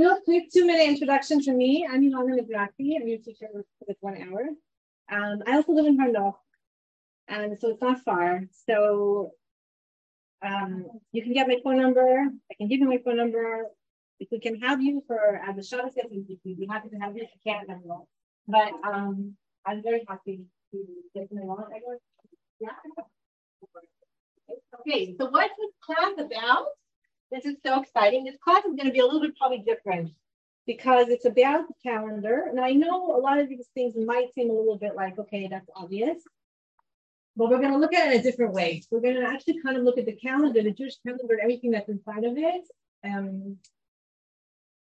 real quick two minute introduction to me. I'm Elana Mizrahi. I'm your teacher for this one hour. Um, I also live in Har Nof, and so it's not far. So um, you can get my phone number. I can give you my phone number. If we can have you for as a Shabbos, we'd be happy to have you. If you can't, then we'll. But um, I'm very happy to get to know. Yeah. Okay, so what's this class about? This is so exciting. This class is going to be a little bit probably different because it's about the calendar. And I know a lot of these things might seem a little bit like, okay, that's obvious. But we're going to look at it a different way. We're going to actually kind of look at the calendar, the Jewish calendar, everything that's inside of it, um,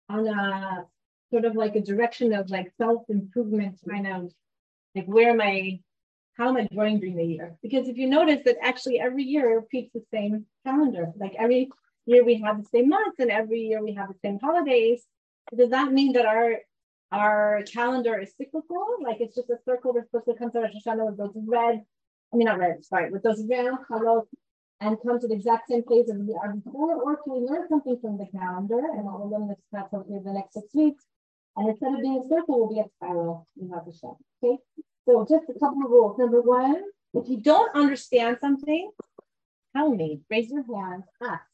on a sort of like a direction of like self-improvement kind of like where am I how am I growing during the year? Because if you notice that actually every year repeats the same calendar, like every year we have the same months and every year we have the same holidays. Does that mean that our our calendar is cyclical? Like it's just a circle that's supposed to come to Rosh Hashanah with those red, I mean not red, sorry, with those red colors and come to the exact same place as we are before, or can we learn something from the calendar and what we'll learn this class hopefully the next six weeks? And instead of being a circle, we'll be a spiral in Rosh Hashanah. Okay. So just a couple of rules. Number one, if you don't understand something, tell me, raise your hand, ask.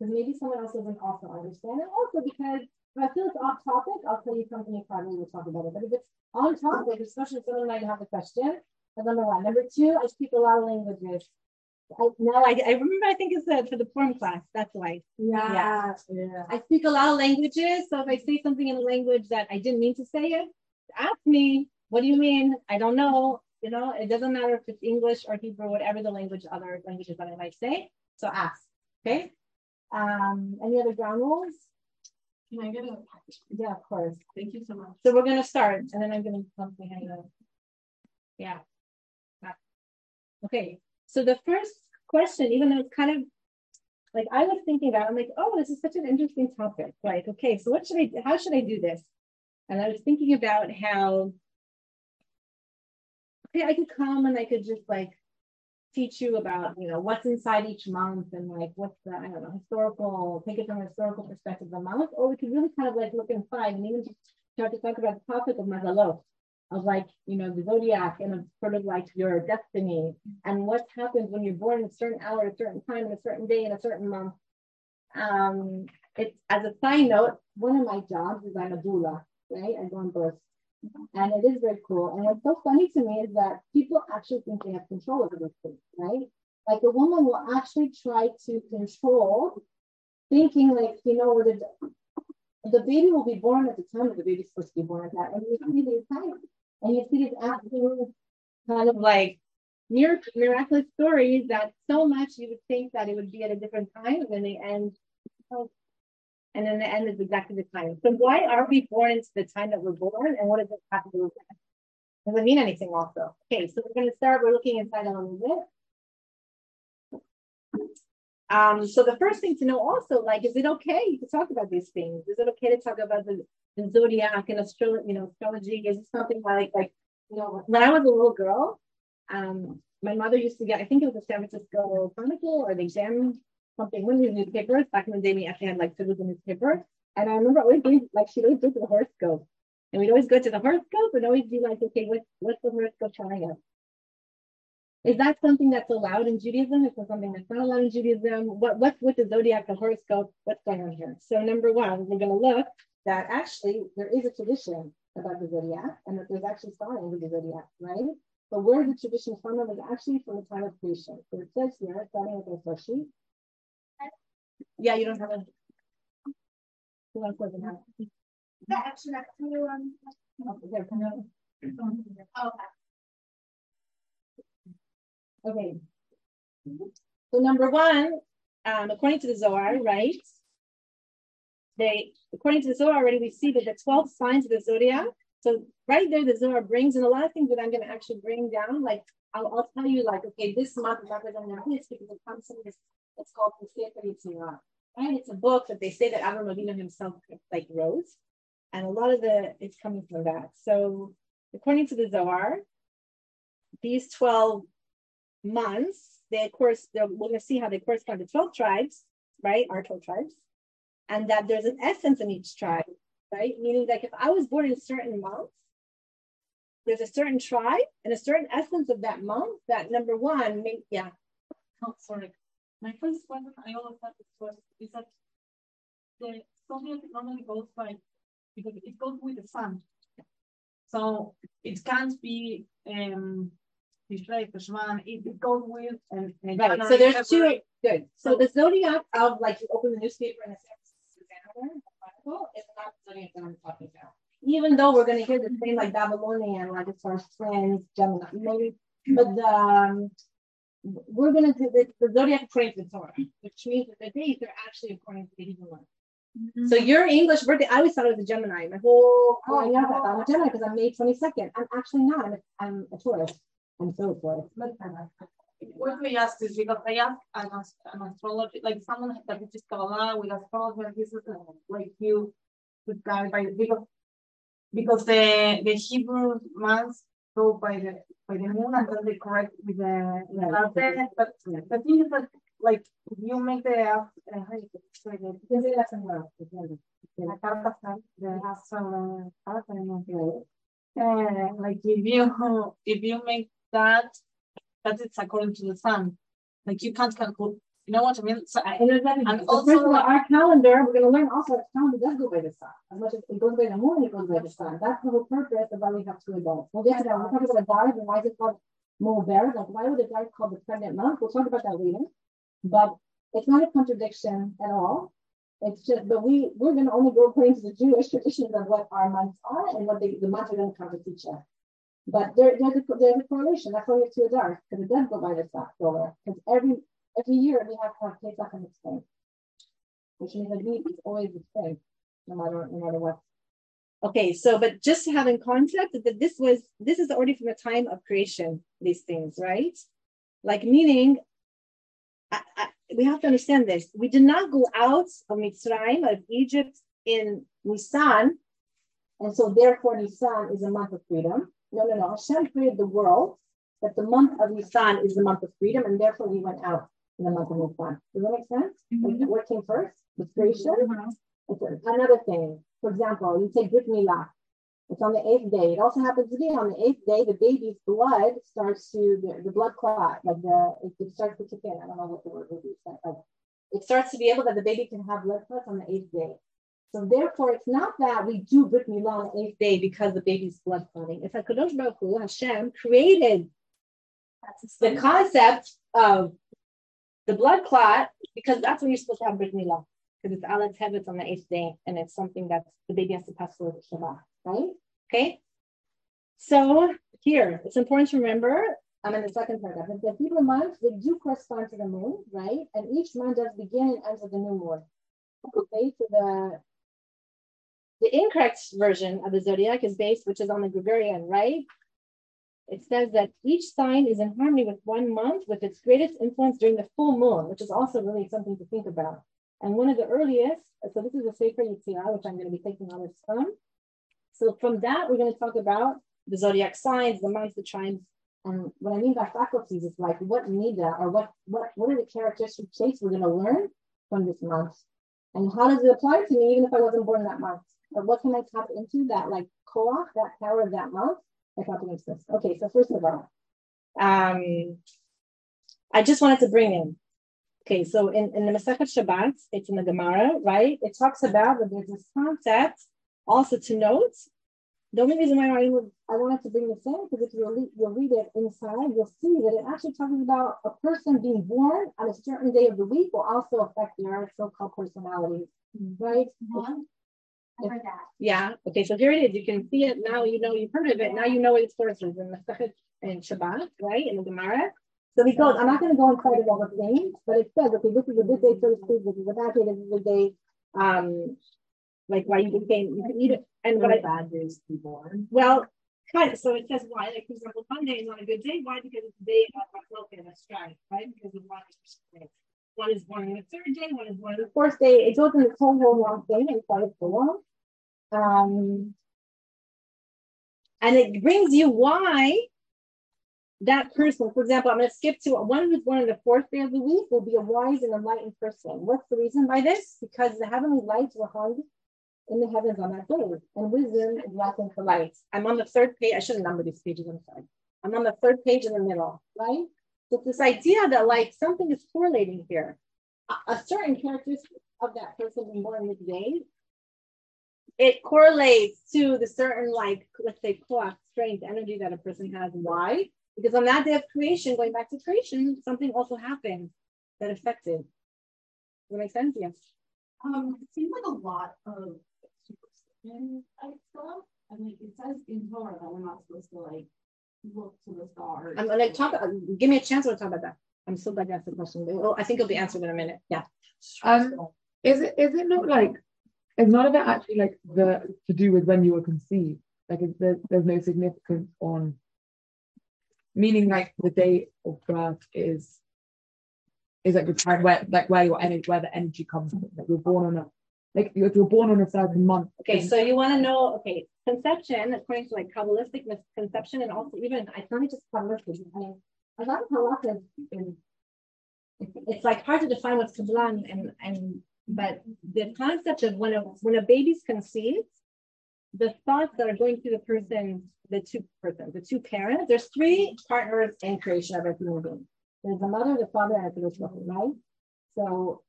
Because maybe someone else doesn't also understand. And also because if I feel it's off topic, I'll tell you something you probably will talk about it. But if it's on topic, especially if someone might have a question, that's number one. Number two, I speak a lot of languages. I, no, I, I remember. I think it's uh, for the form class. That's why. Yeah, yeah, yeah. I speak a lot of languages. So if I say something in a language that I didn't mean to say it, ask me. What do you mean? I don't know. You know, it doesn't matter if it's English or Hebrew, whatever the language, other languages that I might say. So ask. Okay. Um, any other ground rules? Can I get a Yeah, of course. Thank you so much. So we're gonna start, and then I'm gonna come behind you. Yeah. Okay. So the first question, even though it's kind of like I was thinking about, I'm like, oh, this is such an interesting topic. Like, okay, so what should I? How should I do this? And I was thinking about how okay, I could come and I could just like teach you about, you know, what's inside each month and like what's the, I don't know, historical, take it from a historical perspective of the month, or we could really kind of like look inside and even just start to talk about the topic of mazalot, of like, you know, the zodiac and of sort of like your destiny and what happens when you're born at a certain hour, at a certain time, in a certain day, in a certain month. Um, it's as a side note, one of my jobs is I'm a doula, right? I go on birth and it is very cool. And what's so funny to me is that people actually think they have control over this thing, right? Like a woman will actually try to control, thinking like, you know, the, the baby will be born at the time that the baby's supposed to be born at that. And you see these kind and you see these absolute kind of like miraculous stories that so much you would think that it would be at a different time, and then they end and then the end is exactly the time. So why are we born into the time that we're born, and what does it have to do with that? Does it mean anything also? Okay, so we're going to start. We're looking inside a little bit. Um, so the first thing to know also, like, is it okay to talk about these things? Is it okay to talk about the, the zodiac and astrology? You know, astrology is it something like, like, you know, when I was a little girl, um, my mother used to get, I think it was the San Francisco Chronicle or the Exam something of these newspapers back in the day we actually had like read the newspaper. And I remember always doing like she'd always to the horoscope. And we'd always go to the horoscope and always be like, okay, what, what's the horoscope telling us? Is that something that's allowed in Judaism? Is that something that's not allowed in Judaism? What what's with the zodiac, the horoscope? What's going on here? So number one, we're going to look that actually there is a tradition about the zodiac, and that there's actually signs of the zodiac, right? But where the tradition from is actually from the time of creation. So it says here, starting with the sheet, yeah, you don't have a. Else doesn't have? The extra next to you. Um, oh, okay. So number one, um, according to the Zohar, right? They, according to the Zohar already, we see that the 12 signs of the zodiac. So right there, the Zohar brings in a lot of things that I'm going to actually bring down. Like I'll, I'll tell you, like, okay, this month is representing this because it comes from this. It's called Sefer Yetzirah. And it's a book that they say that Avram Avinu himself like wrote, and a lot of the it's coming from that. So according to the Zohar, these twelve months, they of course we're going to see how they correspond to twelve tribes, right? Our twelve tribes, and that there's an essence in each tribe, right? Meaning like if I was born in certain months, there's a certain tribe and a certain essence of that month that number one, make, yeah. Oh, sorry. My first question I always have this question is that the zodiac normally goes by because it goes with the sun. So it can't be um Tishrei, Cheshvan, it it goes with and, and Right. So there's two good. So the zodiac of like you open the newspaper and it says Susanna is not the zodiac that I'm talking about. Even though we're gonna hear the same like Babylonian, like as far as twins, Gemini, maybe, but the um, we're gonna do the, the zodiac according to the Torah, which means that the dates are actually according to the Hebrew one. So your English birthday, I always thought it was a Gemini. My whole growing up, I thought I'm a Gemini because I'm May 22nd. I'm actually not. I'm a, I'm a Taurus. I'm so a Taurus. What we ask is because I asked an, ast- an astrology, like someone that teaches Kabbalah with astrology, and this is uh, like you could guy by because because the the Hebrew months go by the by the moon and then they correct with the with the Right. But the thing is that like if you make the uh, how the Because it doesn't work. It doesn't. la the astral. Uh, like if you if you make that that it's according to the sun like you can't calculate you know what i mean so I, And. And so also, first of all, our calendar, we're gonna learn also our calendar does go by the sun. As much as it goes by the moon, it goes by the sun. That's the whole purpose of why we have two Adars. We'll get to that. We'll talk about a Darb and why is it called Mober. Like why would a Darb called the pregnant month? We'll talk about that later. But it's not a contradiction at all. It's just, but we we're gonna only go according to the Jewish traditions of what our months are and what they, the months are gonna come to teach us. But there, there's, a, there's a correlation. That's why we have two Adars because it does go by the sun solar. Because every every year we have to have Pesach and spring, which means the week is always the spring, no matter no matter what. Okay, so but just in concept that this was this is already from the time of creation, these things, right? Like meaning, I, I, we have to understand this. We did not go out of Mitzrayim, of Egypt in Nisan, and so therefore Nisan is a month of freedom. No, no, no. Hashem created the world, that the month of Nisan is the month of freedom, and therefore we went out in the month of Nisan. Does that make sense? Like mm-hmm. what came first? The creation. Mm-hmm. Okay, Another thing, for example, you take Brit Milah. It's on the eighth day. It also happens to be on the eighth day, the baby's blood starts to, the, the blood clot, like the, it, it starts to kick in. I don't know what the word would be. but, Like, it starts to be able that the baby can have blood clots on the eighth day. So therefore, it's not that we do Brit Milah on the eighth day because the baby's blood clotting. It's that Kadosh Baruch Hu, Hashem, created the concept of the blood clot because that's when you're supposed to have Brit Milah because it's Aleph Tevetz on the eighth day, and it's something that the baby has to pass through the Shabbat, right? Okay. So here, it's important to remember. I'm in the second paragraph. that The Hebrew months they do correspond to the moon, right? And each month does begin and end with the new moon. Okay, so the the incorrect version of the zodiac is based, which is on the Gregorian, right? It says that each sign is in harmony with one month with its greatest influence during the full moon, which is also really something to think about. And one of the earliest, so this is a Sefer Yetzirah, which I'm going to be taking on this from. So from that, we're going to talk about the zodiac signs, the months, the trines. And what I mean by faculties is like what nida or what what what are the characteristic traits we're going to learn from this month, and how does it apply to me even if I wasn't born that month? Or what can I tap into that like koach, that power of that month? I sense. Okay, so first of all, um, I just wanted to bring in Okay, so in, in the Masechet Shabbat, it's in the Gemara, right? It talks about that there's this concept also to note. The only reason why I, would, I wanted to bring this in, because if you'll, you'll read it inside, you'll see that it actually talks about a person being born on a certain day of the week will also affect their so-called personalities, right? One. I heard that. Yeah. Okay. So here it is. You can see it now. You know you've heard of it. Now you know its sources in Masechet and Shabbat, right? In the Gemara. So he goes. I'm not going to go inside of all the things, but it says, okay, this is a good day, so to speak. This is a bad day. This is a day. Um, like why you can you can eat it and what I, bad days to be born. well, kind of. So it says why. Like for example, Monday is not a good day. Why? Because it's a day of the broken and a strife, right? Because of one is one is born on the third day, one is born on the fourth day. It goes in this whole long thing and starts to long. Um, and it brings you why that person, for example, I'm going to skip to one who's born the fourth day of the week will be a wise and enlightened person. What's the reason by this? Because the heavenly lights were hung in the heavens on that day, and wisdom is lacking for light. I'm on the third page. I shouldn't number these pages. I'm sorry. I'm on the third page in the middle, right? So this idea that like something is correlating here. A, a certain characteristic of that person being born this day, it correlates to the certain like let's say clock strength energy that a person has. Why? Because on that day of creation, going back to creation, something also happened that affected. Does that make sense? Yes. Um, it seems like a lot of superstition type stuff. I mean, it says in Torah that we're not supposed to like look to the stars. I'm gonna talk. Uh, give me a chance to talk about that. I'm so glad you asked the question. Oh, I think it'll be answered in a minute. Yeah. Um, is it is it not like it's of it actually like the to do with when you were conceived? Like there, there's no significance on meaning like the date of birth is is like the time where like where your energy where the energy comes from. Like you're born on a like if you're born on a certain month. Okay, so you want to know, okay, conception, according to like Kabbalistic conception, and also even, I not just Kabbalistic, I mean, a lot of halachas, it's like hard to define what's Kabbalah and, and, but the concept of when a, when a baby's conceived, the thoughts that are going through the person, the two persons, the two parents, there's three partners in creation of a human being. There's the mother, the father, and the children, right? So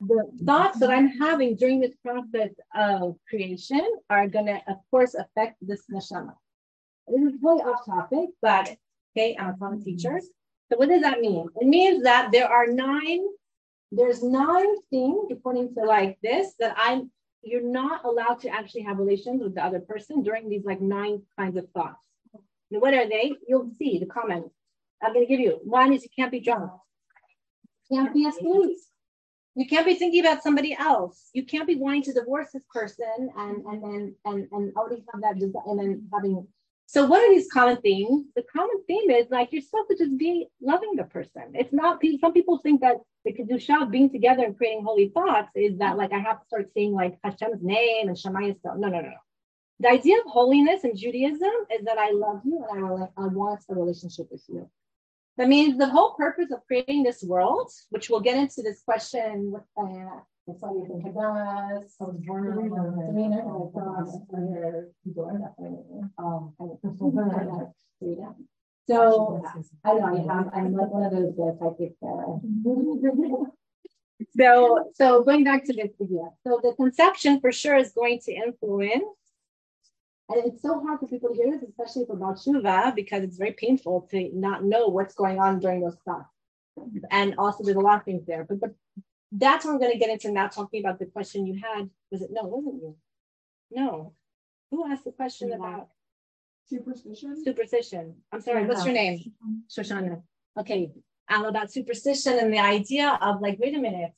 the thoughts that I'm having during this process of creation are to, of course, affect this neshama. This is totally off topic, but okay, I'm a common teacher. So what does that mean? It means that there are nine, there's nine things according to like this that I'm you're not allowed to actually have relations with the other person during these like nine kinds of thoughts. What are they? You'll see the comments. I'm to give you. One is you can't be drunk. Can't be asleep. You can't be thinking about somebody else. You can't be wanting to divorce this person and and then and and already have that desire and then having. So what are these common themes? The common theme is like you're supposed to just be loving the person. It's not. Some people think that the kedusha of being together and creating holy thoughts is that like I have to start saying like Hashem's name and Shema stuff. No, no, no, no. The idea of holiness in Judaism is that I love you and I, I want a relationship with you. That means the whole purpose of creating this world, which we'll get into this question with uh, so I don't know, I'm, I'm like one of those uh, psychic. Uh, so, so going back to this idea, so the conception for sure is going to influence and it's so hard for people to hear this, especially for Baal Tshuva, because it's very painful to not know what's going on during those thoughts. And also, there's a lot of things there. But, but that's what I'm going to get into now, talking about the question you had. Was it no? Wasn't you? No. Who asked the question about superstition? Superstition. I'm sorry. What's your name? Shoshana. Okay. All about superstition and the idea of like, wait a minute.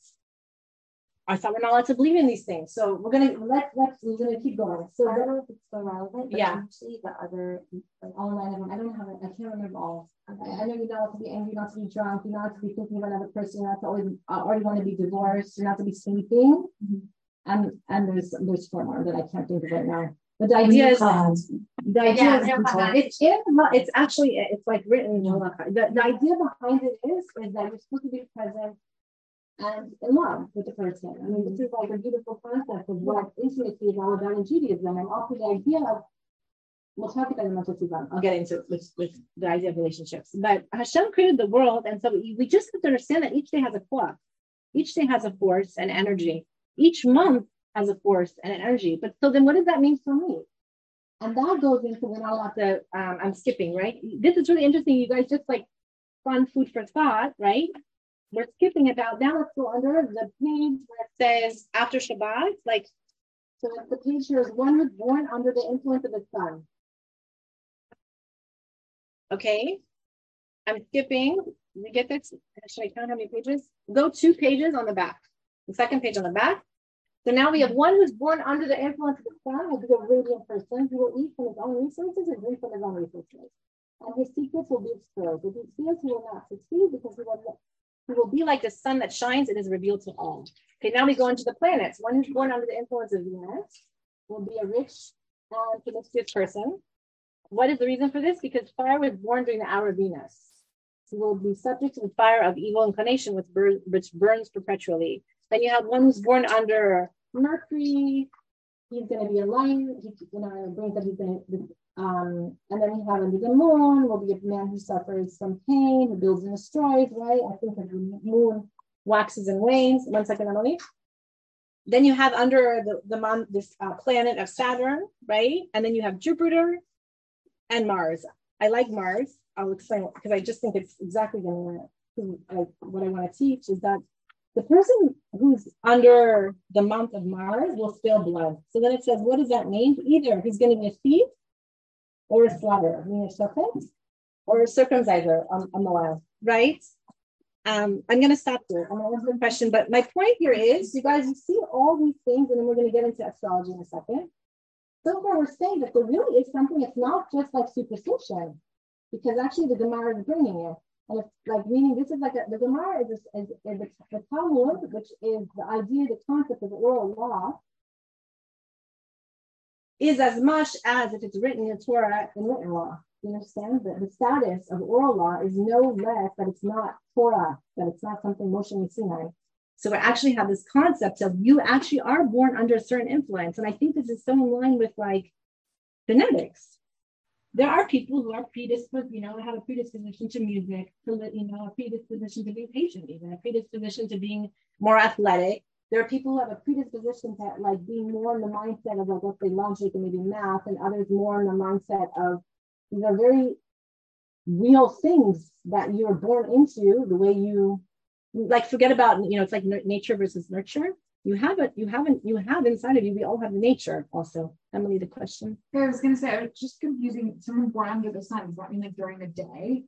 I thought we're not allowed to believe in these things. So we're gonna let let's we're gonna keep going. So I don't know if it's still relevant, but Yeah. actually the other like all nine of them, I don't have it, I can't remember all. I, I know you're not allowed to be angry, not to be drunk, you're not to be thinking of another person, you're not to always uh, already want to be divorced, you're not to be sleeping. And and there's there's four more that I can't think of right now. But the idea is the idea Yeah, is it's in it's actually it's like written in The, the idea behind it is is that you're supposed to be present and in love with the person. I mean, this is like a beautiful concept of what intimacy is all about in Judaism, and also the idea of. We'll talk about it I'll get into it with, with the idea of relationships. But Hashem created the world, and so we, we just have to understand that each day has a clock. Each day has a force and energy. Each month has a force and an energy. But so then, what does that mean for me? And that goes into when I'll have to. Um, I'm skipping right. This is really interesting. You guys just like fun food for thought, right? We're skipping about now let's go under the page where it says after Shabbat, like so the page here is one was born under the influence of the sun. Okay, I'm skipping. We get this. Should I count how many pages? Go two pages on the back. The second page on the back. So now we have one who's born under the influence of the sun, will be a radiant person who will eat from his own resources and drink from his own resources. And his secrets will be exposed. If he steals, he will not succeed because he will he will be like the sun that shines and is revealed to all. Okay, now we go into the planets. One who's born under the influence of Venus will be a rich and promiscuous person. What is the reason for this? Because fire was born during the hour of Venus. So will be subject to the fire of evil inclination, which, which burns perpetually. Then you have one who's born under Mercury. He's going to be a lion. He, you know, brings that he's going to. Um, and then we have under the moon will be a man who suffers some pain, who builds and destroys. Right? I think the moon waxes and wanes. One second, Emily. Then you have under the the mon- this uh, planet of Saturn, right? And then you have Jupiter and Mars. I like Mars. I'll explain because I just think it's exactly to like what I want to teach is that the person who's under the month of Mars will spill blood. So then it says, what does that mean? Either he's going to be a thief or a slaughterer, meaning a serpent, or a circumciser on, on the land, right? Um, I'm going to stop there. I'm going to answer the question, but my point here is, you guys, you see all these things, and then we're going to get into astrology in a second. So far, we're saying that there really is something. It's not just like superstition, because actually the Gemara is bringing it, and it's like meaning this is like a, the Gemara is, is, is, the, the Talmud, which is the idea, the concept of oral law, is as much as if it's written in Torah in written law. You understand that the status of oral law is no less that it's not Torah, that it's not something Moshe Sinai. So we actually have this concept of you actually are born under a certain influence. And I think this is so in line with like genetics. There are people who are predisposed, you know, have a predisposition to music, to you know, a predisposition to being patient, even a predisposition to being more athletic. There are people who have a predisposition to like being more in the mindset of like let's say logic and maybe math, and others more in the mindset of these are very real things that you're born into the way you like forget about you know it's like nature versus nurture. You have it you haven't you have inside of you we all have nature also. Emily the question? Yeah, i was going to say i was just confusing someone born under the sun does that mean like during the day?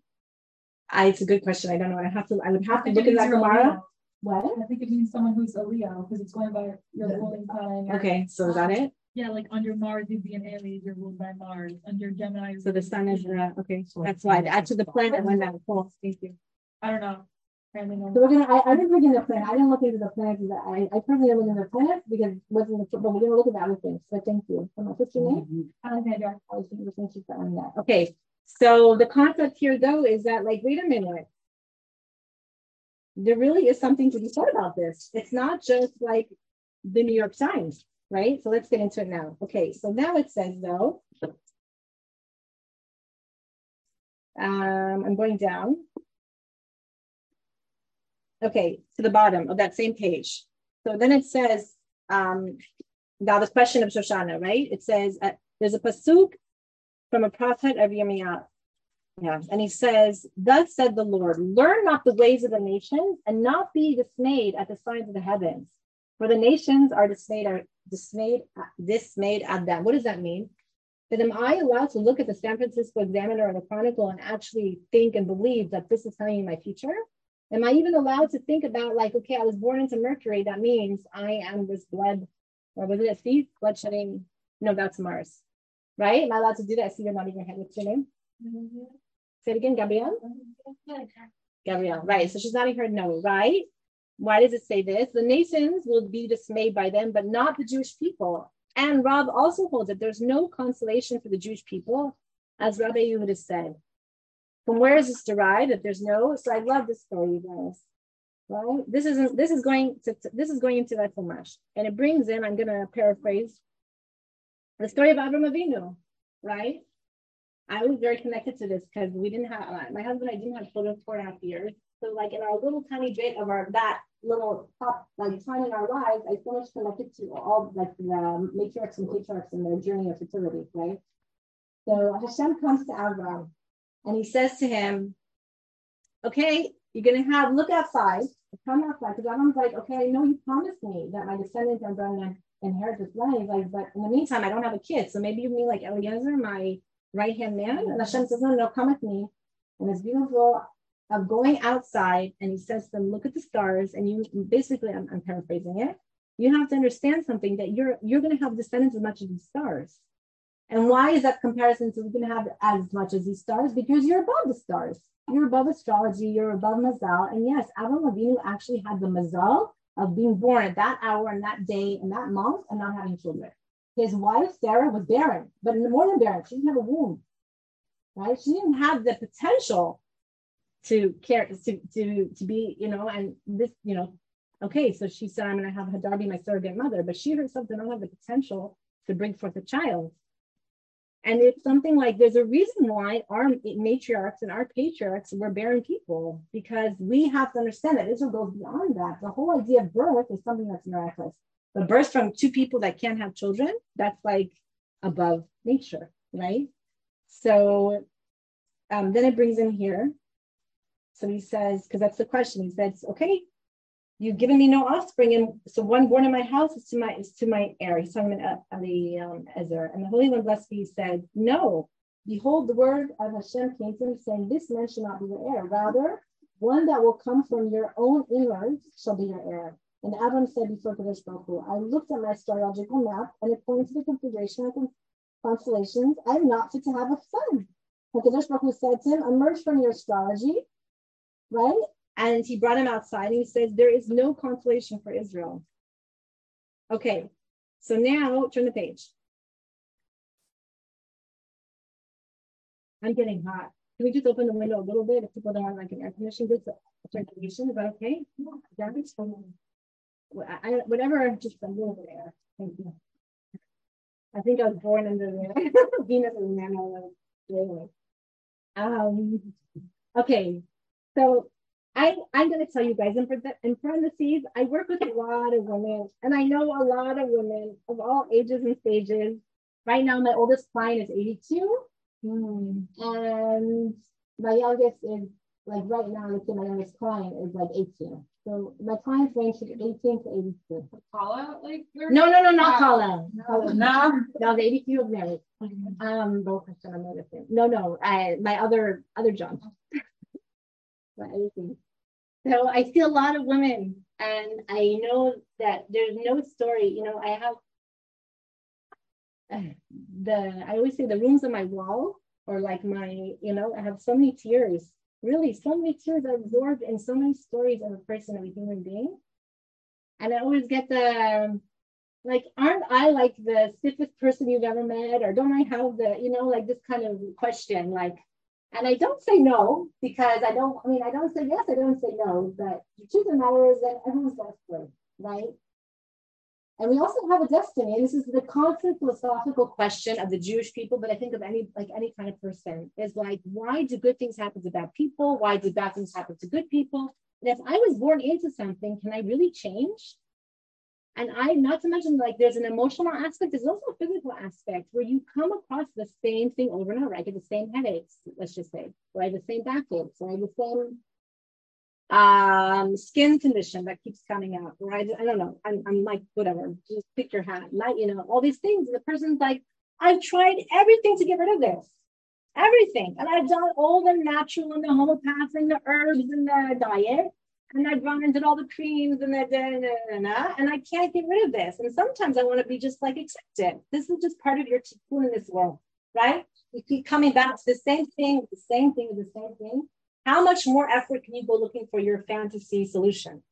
I, it's a good question. I don't know. I have to i would have to look at that tomorrow what I think it means someone who's a Leo because it's going by your ruling sign. okay so is that it Yeah, like under Mars, you'd be an Aries, you're ruled by Mars. Under Gemini. so the sun is uh, okay So that's why add to the planet when that falls thank you I don't know. So we're gonna, I, I didn't look into the plan, I didn't look into the plan, because I, I personally didn't look into the plan, because it wasn't, the- but we're gonna look at the other things, so thank you. Am I- What's your name? Alexandra. I was thinking- was thinking on that. Okay, so the concept here though is that like, wait a minute. There really is something to be said about this. It's not just like the New York Times, right? So let's get into it now. Okay, so now it says though. Um, I'm going down. Okay, to the bottom of that same page. So then it says, um, now the question of Shoshana, right? It says uh, there's a pasuk from a prophet of Yirmiyah. Yeah, and he says, Thus said the Lord, learn not the ways of the nations and not be dismayed at the signs of the heavens. For the nations are dismayed, are dismayed, dismayed at them. What does that mean? That am I allowed to look at the San Francisco Examiner or the Chronicle and actually think and believe that this is telling me my future? Am I even allowed to think about like, okay, I was born into Mercury. That means I am this blood, or was it a thief? Blood shedding? No, that's Mars, right? Am I allowed to do that? See you're not even head. What's your name? Mm-hmm. Say it again, Gabrielle. Gabrielle, right? So she's nodding her no, right? Why does it say this? The nations will be dismayed by them, but not the Jewish people. And Rav also holds that there's no consolation for the Jewish people, as Rabbi Yehuda said. From where is this derived? That there's no. So I love this story, you guys. Right? This isn't. This is going to. This is going into that Chumash, and it brings in. I'm going to paraphrase the story of Avram Avinu. Right? I was very connected to this because we didn't have my husband. and I didn't have children for four and a half years. So like in our little tiny bit of our that little top like time in our lives, I so much connected to all like the matriarchs and patriarchs in their journey of fertility. Right? So Hashem comes to Avram and he says to him, Okay, you're gonna have look outside, come outside, because Avram's like, Okay, I know you promised me that my descendants are gonna inherit this land. He's like, but in the meantime, I don't have a kid. So maybe you mean like Eliezer, my right hand man? And Hashem says, No, no, come with me. And it's beautiful of going outside, and he says to them, Look at the stars. And you basically, I'm, I'm paraphrasing it. You have to understand something that you're you're going to have descendants as much as the stars. And why is that comparison to we're going to have as much as these stars? Because you're above the stars. You're above astrology. You're above Mazal. And yes, Avram Avinu actually had the Mazal of being born at that hour and that day and that month and not having children. His wife Sarah was barren, but more than barren, she didn't have a womb. right? She didn't have the potential to care to to to be, you know, and this, you know, okay, so she said, I'm gonna have Hagar be my surrogate mother, but she herself did not have the potential to bring forth a child. And it's something like there's a reason why our matriarchs and our patriarchs were barren people, because we have to understand that Israel goes beyond that. The whole idea of birth is something that's miraculous. But birth from two people that can't have children, that's like above nature, right? So um, then it brings in here. So he says, because that's the question. He says, okay, you've given me no offspring, and so one born in my house is to my is to my heir. He's talking about uh, the um, Ezer, and the Holy One blessed be said, no. Behold, the word of Hashem came to him, saying, This man shall not be your heir. Rather, one that will come from your own innards shall be your heir. And Avram said before Kadosh Baruch I looked at my astrological map and it pointed to the configuration of constellations. I am not fit to have a son. And Kadosh Baruch said to him, emerge from your astrology, right? And he brought him outside and he says, There is no consolation for Israel. Okay, so now turn the page. I'm getting hot. Can we just open the window a little bit if people don't have like an air conditioning? Good circulation, is that okay? Yeah, I, whatever, just a little air. Thank you. I think I was born under the Venus and Nano. Um, okay, so I, I'm to tell you guys in, in parentheses, I work with a lot of women, and I know a lot of women of all ages and stages. Right now, my oldest client is 82, mm. and my youngest is like right now, let's say my youngest client is like 18. So my clients range from 18 to 82. Kala, like no, no, no, not Kala. No, no, no, the 82 is married. Um, both are still married. No, no, I, my other other John. but anything. So I see a lot of women, and I know that there's no story. You know, I have the I always say the rooms on my wall, or like my, you know, I have so many tears. Really, so many tears are absorbed in so many stories of a person, of a human being. And I always get the like, aren't I like the stiffest person you've ever met? Or don't I have the, you know, like this kind of question, like, and I don't say no because I don't, I mean, I don't say yes, I don't say no, but the truth of the matter is that everyone's desperate, right? And we also have a destiny. And this is the constant philosophical question of the Jewish people, but I think of any like any kind of person is like, why do good things happen to bad people? Why do bad things happen to good people? And if I was born into something, can I really change? And I, not to mention, like there's an emotional aspect, there's also a physical aspect where you come across the same thing over and over. I get the same headaches, let's just say, or I have the same backaches, or I have the same um, skin condition that keeps coming out, or I, I don't know, I'm, I'm like, whatever, just pick your hat, not, you know, all these things. And the person's like, I've tried everything to get rid of this, everything. And I've done all the natural and the homeopathic and the herbs and the diet and I've gone and did all the creams and the da, da, da, and I can't get rid of this. And sometimes I want to be just like, accept it. This is just part of your tikkun in this world, right? You keep coming back to the same thing, the same thing, the same thing. How much more effort can you go looking for your fantasy solution?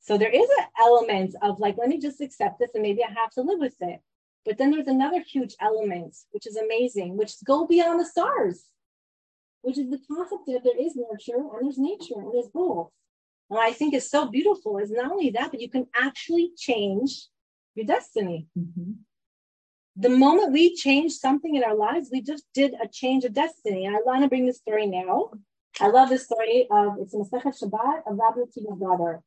So there is an element of like, let me just accept this and maybe I have to live with it. But then there's another huge element, which is amazing, which is go beyond the stars which is the concept that there is nurture and there's nature and there's both. And what I think is so beautiful is not only that, but you can actually change your destiny. Mm-hmm. The moment we change something in our lives, we just did a change of destiny. And I want to bring this story now. I love this story of it's in Masechet Shabbat of Rabbi Akiva's daughter,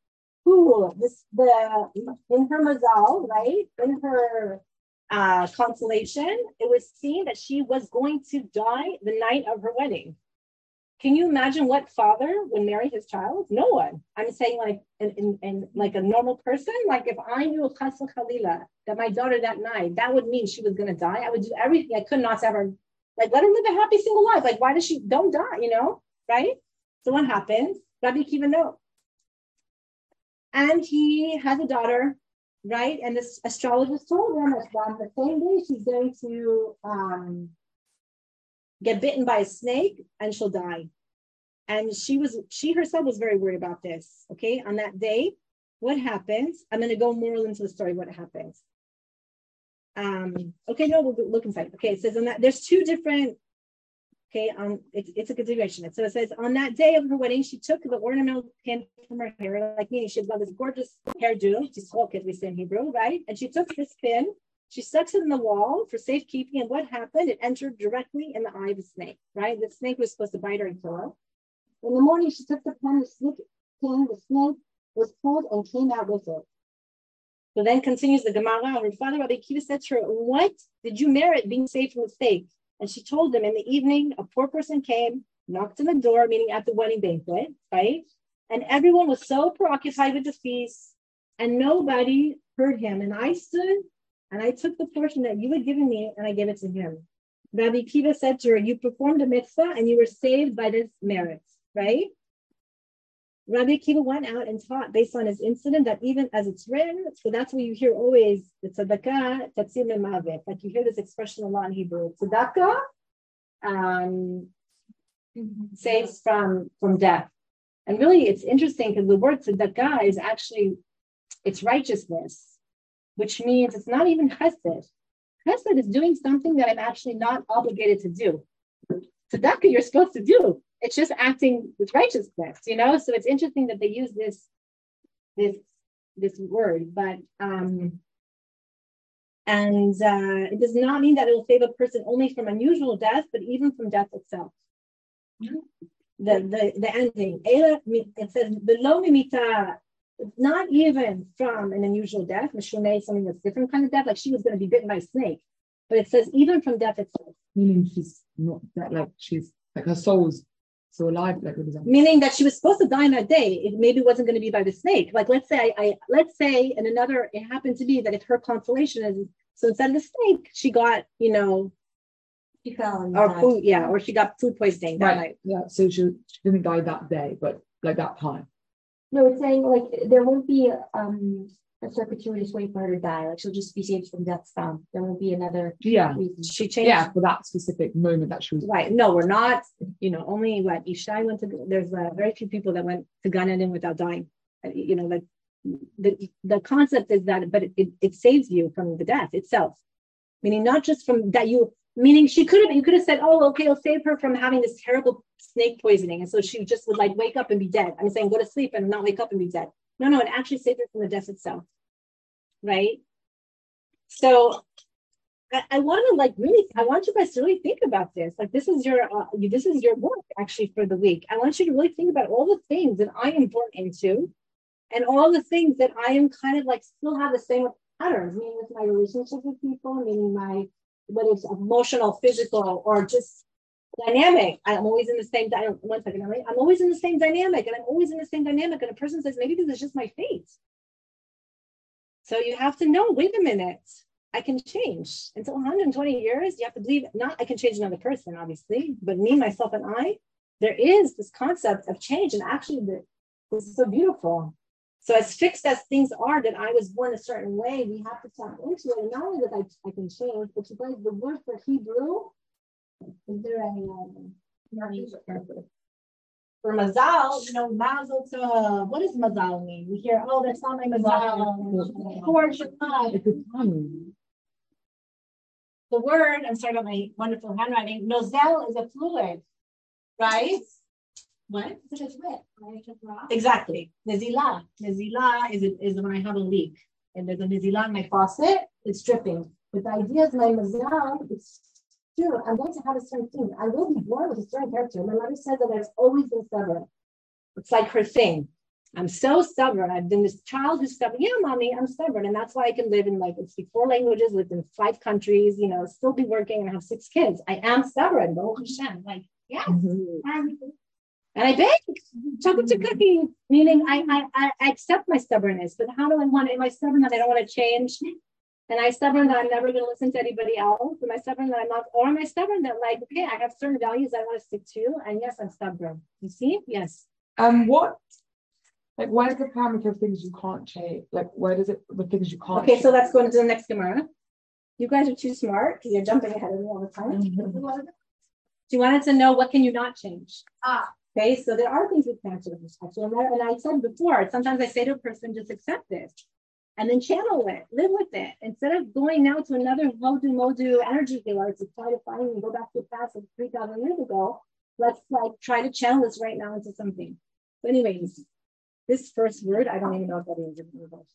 who this the in her mazal, right in her uh, consolation, it was seen that she was going to die the night of her wedding. Can you imagine what father would marry his child? No one. I'm saying like in, in, like a normal person, like if I knew Chas Khalila that my daughter that night, that would mean she was gonna die. I would do everything I could not to ever like let her live a happy single life. Like why does she don't die, you know? Right? So what happens? Rabbi Akiva no. And he has a daughter, right? And this astrologist told him that on the same day she's going to um get bitten by a snake and she'll die. And she was, she herself was very worried about this. Okay. On that day, what happens? I'm going to go more into the story, what happens. Um, okay, no, we'll look inside. Okay, it says on that there's two different Okay, um, it's, it's a continuation. So it says, on that day of her wedding, she took the ornamental pin from her hair, like me. She had got this gorgeous hairdo, as we say in Hebrew, right? And she took this pin, she stuck it in the wall for safekeeping. And what happened? It entered directly in the eye of the snake, right? The snake was supposed to bite her and kill her. In the morning, she took the pin, the snake came, the snake was pulled and came out with it. So then continues the Gemara. Her father, Rabbi Akiva, said to her, What did you merit being saved from the snake? And she told him in the evening, a poor person came, knocked on the door, meaning at the wedding banquet, right? And everyone was so preoccupied with the feast, and nobody heard him. And I stood and I took the portion that you had given me and I gave it to him. Rabbi Akiva said to her, You performed a mitzvah and you were saved by this merit, right? Rabbi Akiva went out and taught based on his incident that even as it's written, so that's what you hear always, the tzedakah, tatzil mimavet. Like you hear this expression a lot in Hebrew. Tzedakah um, saves from, from death. And really, it's interesting because the word tzedakah is actually, it's righteousness, which means it's not even chesed. Chesed is doing something that I'm actually not obligated to do. Tzedakah, you're supposed to do it's just acting with righteousness, you know. So it's interesting that they use this this this word, but um, and uh, it does not mean that it will save a person only from unusual death, but even from death itself. The the the ending. It says below mimita, not even from an unusual death. Mishumei, something that's different kind of death, like she was going to be bitten by a snake. But it says even from death itself. Meaning she's not that like she's like her soul's so alive like meaning that she was supposed to die on that day it maybe wasn't going to be by the snake like let's say I, I let's say in another it happened to be that if her consolation is so instead of the snake she got you know she fell or food yeah or she got food poisoning that right. night yeah so she, she didn't die that day but like that time no it's saying like there won't be um a circuitous way for her to die. Like she'll just be saved from death's found. There won't be another. Yeah, reason. she changed. Yeah, for that specific moment that she was. Right. No, we're not. You know, only what Ishai went to. There's uh, very few people that went to Gan Eden without dying. Uh, you know, like the the concept is that, but it, it, it saves you from the death itself. Meaning not just from that you. Meaning she could have. You could have said, "Oh, okay, I'll save her from having this terrible snake poisoning," and so she just would like wake up and be dead. I'm saying go to sleep and not wake up and be dead. No, no, it actually saved her from the death itself. Right? So I, I want to like really, I want you guys to really think about this. Like this is your, uh, this is your work actually for the week. I want you to really think about all the things that I am born into and all the things that I am kind of like still have the same patterns, meaning with my relationship with people, meaning my, whether it's emotional, physical, or just dynamic. I'm always in the same, one second, I'm always in the same dynamic and I'm always in the same dynamic. And a person says, maybe this is just my fate. So you have to know, wait a minute, I can change. Until 120 years, you have to believe, not I can change another person, obviously, but me, myself, and I, there is this concept of change. And actually, the, this is so beautiful. So as fixed as things are, that I was born a certain way, we have to tap into it. And not only that I, I can change, but you guys, the word for Hebrew, is there a um, for mazal, you know, mazel to what does mazal mean? We hear, oh, that's not my mazal. Fortune. It's a tongue. The word, I'm sorry about my wonderful handwriting, nozel is a fluid, right? What? Exactly. Nizila. Nizila is, is when I have a leak. And there's a nizila in my faucet, it's dripping. But the idea is my mazal, it's true. I'm going to have a certain thing. I will be born with a certain character. My mother said that I've always been stubborn. It's like her thing. I'm so stubborn. I've been this child who's stubborn. Yeah, mommy, I'm stubborn. And that's why I can live in like speak four languages, live in five countries, you know, still be working and have six kids. I am stubborn. Like, yeah. Mm-hmm. And I bake chocolate chip cookies, meaning I, I I accept my stubbornness, but how do I want? Am I stubborn that I don't want to change? And I stubborn that I'm never going to listen to anybody else? Am I stubborn that I'm not, or am I stubborn that like, okay, I have certain values I want to stick to, and yes, I'm stubborn. You see? Yes. Um, what? Like, where's the parameter of things you can't change? Like, where does it the things you can't? Okay, change? so let's go into the next Gemara. You guys are too smart because you're jumping ahead of me all the time. Mm-hmm. you wanted to know what can you not change? Ah. Okay, so there are things we can't change. And I said before, sometimes I say to a person, just accept this. and then channel it, live with it. Instead of going now to another Modu Modu energy healer to try to find and go back to a past of 3,000 years ago, let's like try to channel this right now into something. But anyways, this first word, I don't even know what that is in English.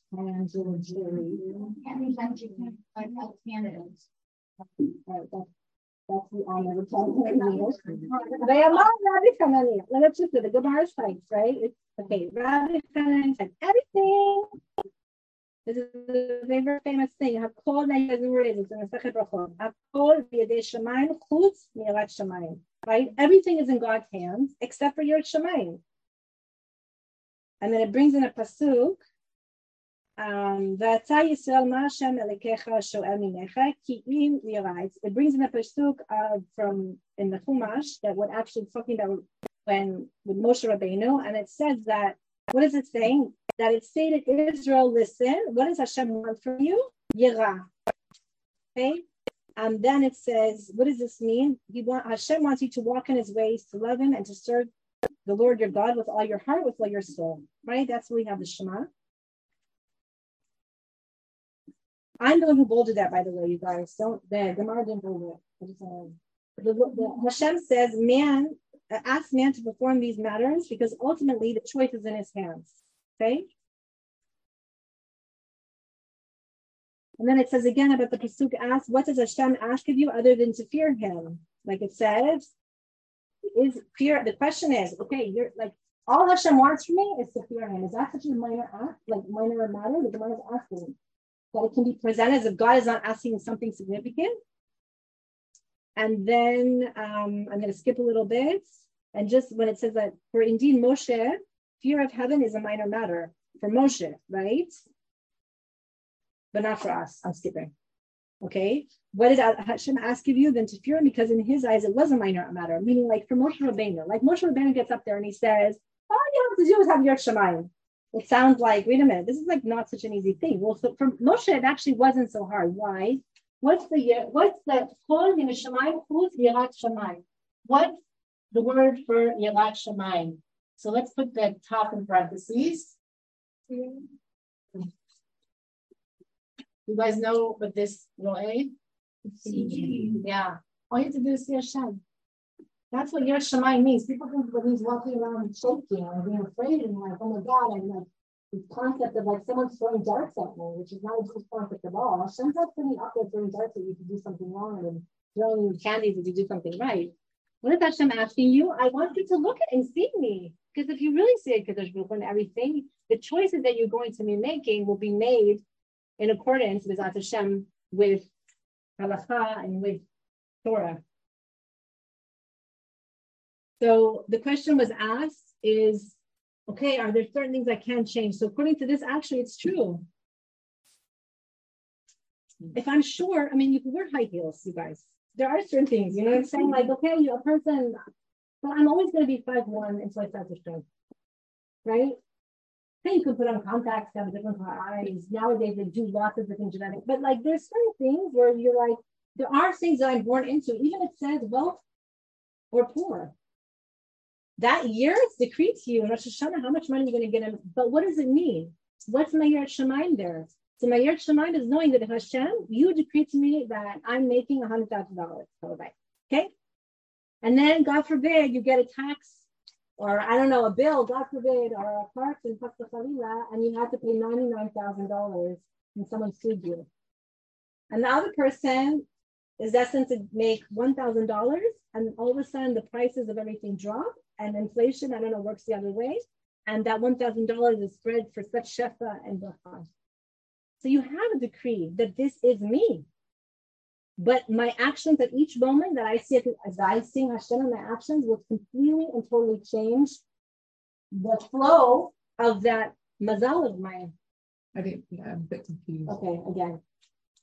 Can't invent you can like candidates. Right, that's, that's the honor of. They are not Rabbi Hanina. Let's just do the Gemara strikes, right? It's okay. Rabbi Hanina said everything. This is the very famous thing. Hakol na'yazur is in the Sechet Brachot. Hakol b'yadei shemayim chutz. Right? Everything is in God's hands except for your shemayim. And then it brings in a pasuk. Um, V'ata Yisrael Hashem elikecha shoel minecha ki im yirais. It brings in a pasuk uh, from in the Chumash that we're actually talking about when with Moshe Rabbeinu, and it says that what is it saying? That it stated Israel, listen, what does Hashem want from you? Yira. Okay. And then it says, what does this mean? He want Hashem wants you to walk in his ways, to love him and to serve the Lord your God with all your heart, with all your soul. Right? That's what we have the Shema. I'm the one who bolded that, by the way, you guys. Don't the Gemara didn't bold it. Uh, the, the, Hashem says, man, uh, ask man to perform these matters because ultimately the choice is in his hands. Okay. And then it says again about the Pasuk asks, what does Hashem ask of you other than to fear him? Like it says, is fear, the question is, okay, you're like, all Hashem wants from me is to fear him. Is that such a minor act, like minor matter? The Gemara is asking that it can be presented as if God is not asking something significant. And then um, I'm going to skip a little bit. And just when it says that, for indeed Moshe, fear of heaven is a minor matter for Moshe, right? But not for us. I'm skipping. Okay. What did Hashem ask of you? Then to fear him, because in his eyes it was a minor matter, meaning like for Moshe Rabbeinu, like Moshe Rabbeinu gets up there and he says, All you have to do is have your Shemayim. It sounds like, wait a minute, this is like not such an easy thing. Well, so for Moshe, it actually wasn't so hard. Why? What's the what's the called in Shemayim? Who's Yirat Shemayim? What's the word for Yirat Shemayim? So let's put the top in parentheses. You guys know what this little A? Yeah. All you have to do is see Hashem. That's what Yer Shemayim means. People think that he's walking around shaking and being afraid and like, oh my God, I'm like, this concept of like someone's throwing darts at me, which is not a good concept at all. Hashem's not putting up there throwing darts at you to do something wrong and throwing you candies if you do something right. What is Hashem asking you? I want you to look at and see me. Because if you really see a Kadosh Baruch and everything, the choices that you're going to be making will be made in accordance with Hashem, with halacha and with Torah. So the question was asked is, okay, are there certain things I can change? So according to this, actually, it's true. If I'm sure, I mean, you can wear high heels, you guys. There are certain things, you know what I'm saying? Like, okay, you're a person, but I'm always going to be five one until I start to shrink, right? Hey, you can put on contacts, have different eyes. Nowadays, they do lots of different genetics, but like, there's certain things where you're like, there are things that I'm born into. Even if it says wealth or poor that year it's decreed to you in Rosh Hashanah how much money you're going to get in. But what does it mean? What's my year Shemaim there? So my year Shemaim is knowing that if Hashem, you decree to me that I'm making a hundred thousand dollars. Okay. And then God forbid you get a tax or I don't know, a bill, God forbid, or a part in Khalila, and you have to pay $99,000 and someone sued you. And the other person is destined to make $1,000 and all of a sudden the prices of everything drop and inflation, I don't know, works the other way. And that $1,000 is spread for such shefa and bracha. So you have a decree that this is me. But my actions at each moment that I see, as I see Hashem in my actions, will completely and totally change the flow of that mazal of mine. I didn't, yeah, I'm a bit confused. Okay, again,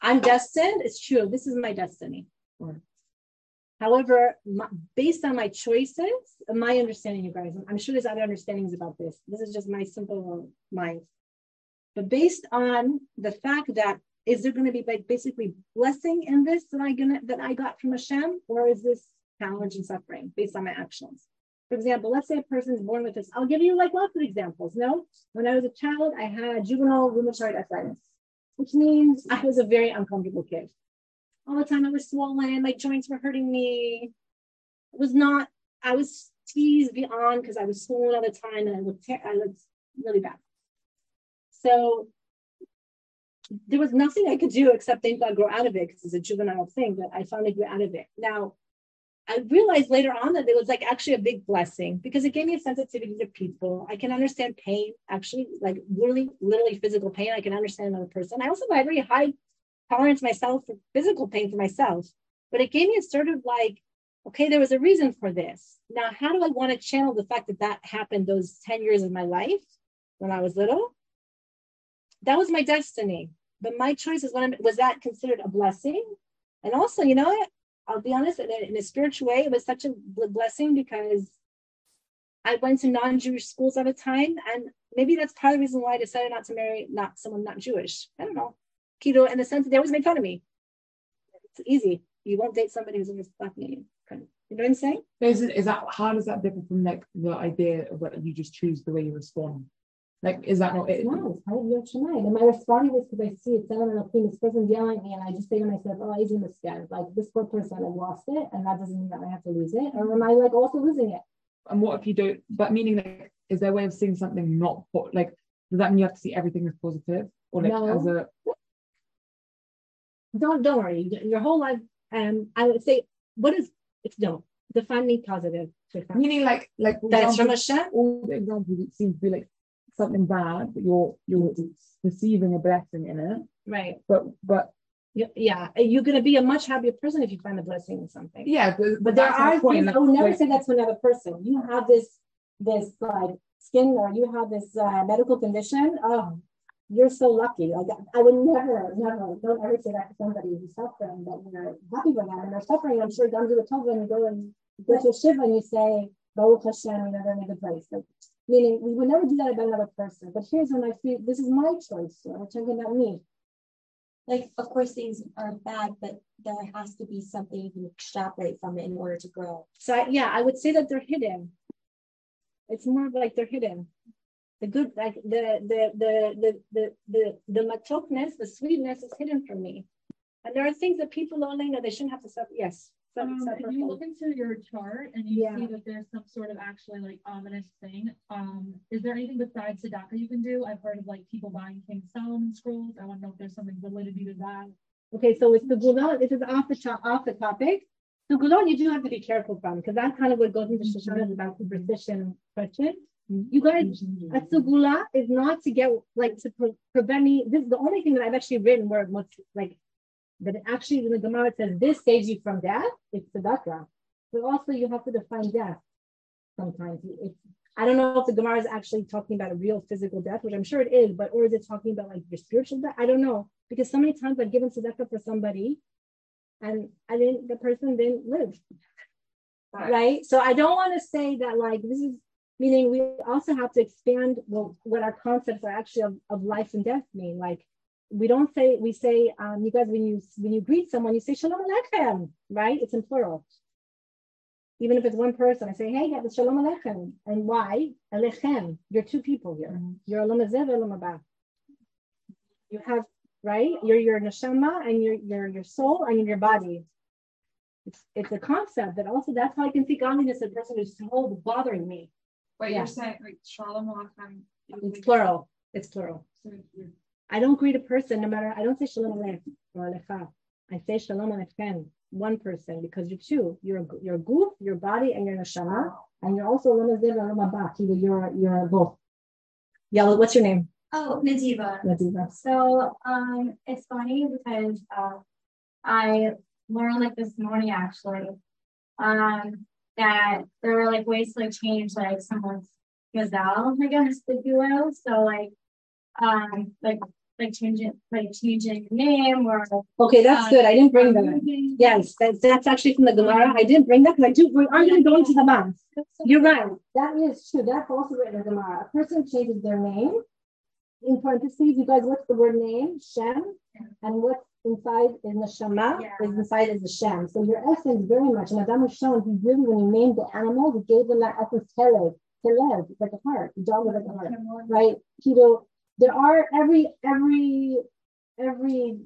I'm destined. It's true. This is my destiny. Right. However, my, based on my choices, my understanding, you guys, I'm sure there's other understandings about this. This is just my simple mind. But based on the fact that is there going to be like basically blessing in this that I gonna that I got from Hashem, or is this challenge and suffering based on my actions? For example, let's say a person's born with this. I'll give you like lots of examples. No, when I was a child, I had juvenile rheumatoid arthritis, which means I was a very uncomfortable kid. All the time I was swollen, my joints were hurting me. It was not, I was teased beyond because I was swollen all the time and I looked, ter- I looked really bad. So there was nothing I could do except thank God grow out of it because it's a juvenile thing, but I finally grew out of it. Now, I realized later on that it was like actually a big blessing because it gave me a sensitivity to people. I can understand pain, actually, like literally, literally physical pain. I can understand another person. I also have a very high tolerance myself for physical pain for myself, but it gave me a sort of like, okay, there was a reason for this. Now, how do I want to channel the fact that that happened those 10 years of my life when I was little? That was my destiny. But my choice is when was that considered a blessing? And also, you know what? I'll be honest, in a, in a spiritual way, it was such a blessing because I went to non-Jewish schools at a time, and maybe that's part of the reason why I decided not to marry not someone not Jewish. I don't know. Keto, in the sense that they always make fun of me. It's easy. You won't date somebody who's always fucking you. You know what I'm saying? Is, it, is that how does that differ from like the idea of what you just choose the way you respond? Like, is that not it? No, it's part of your tonight. And my responding was because I see it selling on a thing, this person's yelling at me, and I just say to myself, oh, he's in the sky. Like this poor person, I lost it, and that doesn't mean that I have to lose it. Or am I like also losing it? And what if you don't? But meaning, like, is there a way of seeing something not like? Does that mean you have to see everything as positive, or like No. as a? Don't don't worry. Your whole life, um, I would say, what is it's don't define me positive. Meaning, like, like that's from example, Hashem. all the examples it seems to be like something bad, but you're you're perceiving a blessing in it. Right. But but Yeah. You're gonna be a much happier person if you find a blessing in something. yeah, but, But there are things I would never like- say that to another person. You have this this like skin or you have this uh, medical condition. Oh, you're so lucky. Like I would never, never, don't ever say that to somebody who's suffering, but you're happy for them and they're suffering. I'm sure Gamzu would tell them you go and go to a shiva and you say, Baruch Hashem, you know, they're in a good place. Like, meaning we would never do that about another person. But here's when I feel this is my choice. So I'm talking about me. Like, of course, things are bad, but there has to be something you can extrapolate from it in order to grow. So I, yeah, I would say that they're hidden. It's more like they're hidden. The good, like the the the the the the the matokness, the sweetness is hidden from me. And there are things that people only know they shouldn't have to suffer. Yes. Um, if you look into your chart and you Yeah. see that there's some sort of actually like ominous thing, um, is there anything besides tzedakah you can do? I've heard of like people buying King Solomon scrolls. I want to know if there's something validity to that. Okay, so with the gulon, this is off the top, off the topic. The gulon you do have to be careful from because that kind of what goes into Shoshana is about superstition question. You guys, a segula is not to get like to pre- prevent me. This is the only thing that I've actually written where what's like that it actually in the Gemara it says this saves you from death. It's tzedakah, but also you have to define death. Sometimes it's I don't know if the Gemara is actually talking about a real physical death, which I'm sure it is, but or is it talking about like your spiritual death? I don't know because so many times I've given tzedakah for somebody, and I didn't. The person didn't live right? So I don't want to say that like this is meaning we also have to expand well, what our concepts are actually of, of life and death mean. Like we don't say we say um, you guys when you when you greet someone you say shalom aleichem, right? It's in plural. Even if it's one person, I say, hey, have shalom aleichem. And why? Alechem. You're two people here. You're olam hazeh olam haba. You have right. You're your neshama and your your your soul and your body it's, it's a concept that also that's how I can see godliness in a person who's so bothering me. But Yeah. you're saying like Shalom Aleichem. It's plural. It's plural. I don't greet a person no matter. I don't say shalom aleichem or alecha. I say shalom aleichem. One person because you're two. You're a, you're guf, your body, and your neshama, and you're also olam hazeh and. Either You're you're both. Yellow. What's your name? Oh, Nadiva. Nadiva. So, um, it's funny because, uh, I learned like this morning actually, um, that there are like ways to like change like someone's gazelle, I guess, if you will. So like, um, like, like changing, like changing name or. Okay, that's uh, good. I didn't bring that. Yes, that's that's actually from the Gemara. I didn't bring that because I do. We are going to go into the month. You're right. That is true. That's also written in the Gemara. A person changes their name. In parentheses, you guys, what's the word name? Shem. And what's inside is the Shema Yeah. is inside is the Shem. So your essence very much, and Adam was shown, he really, when he named the animal, he gave them that essence, Kelev, K'lev, like a heart, the dog like a heart, right? Keto, there are every, every, every